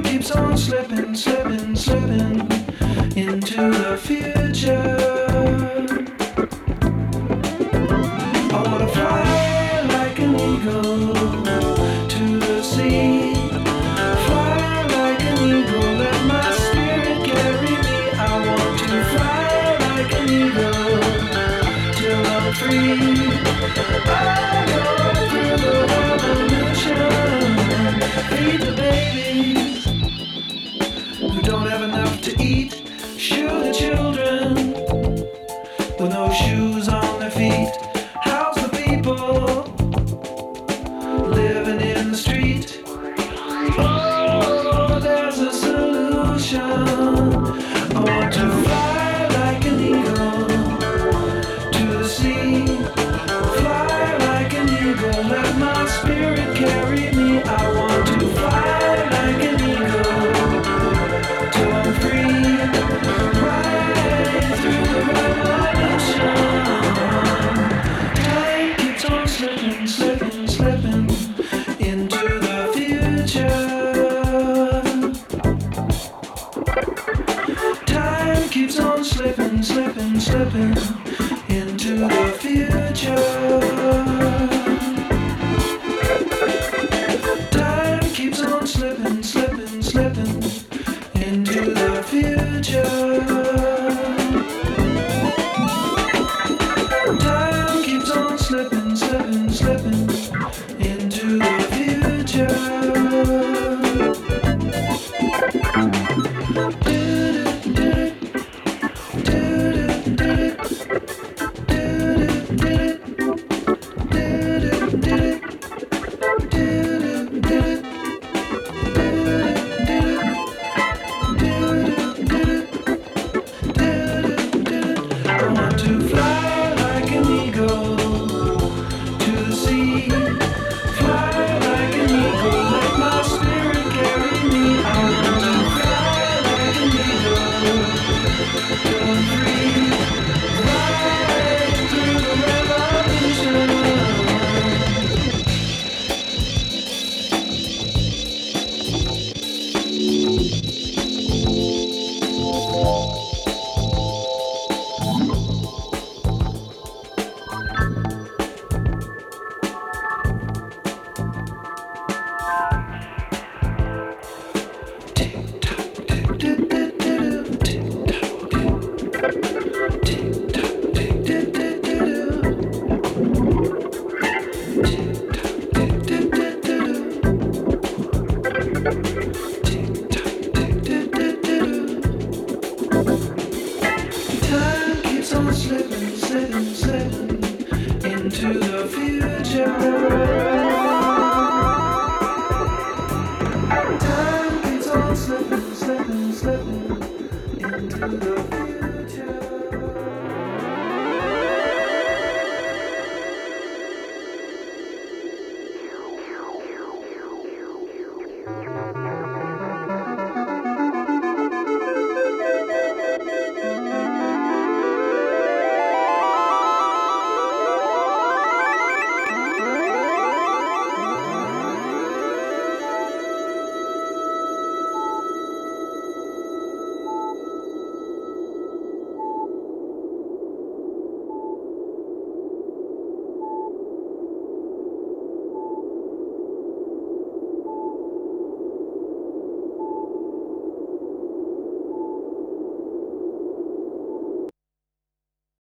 Keeps on slipping, slipping, slipping into the future.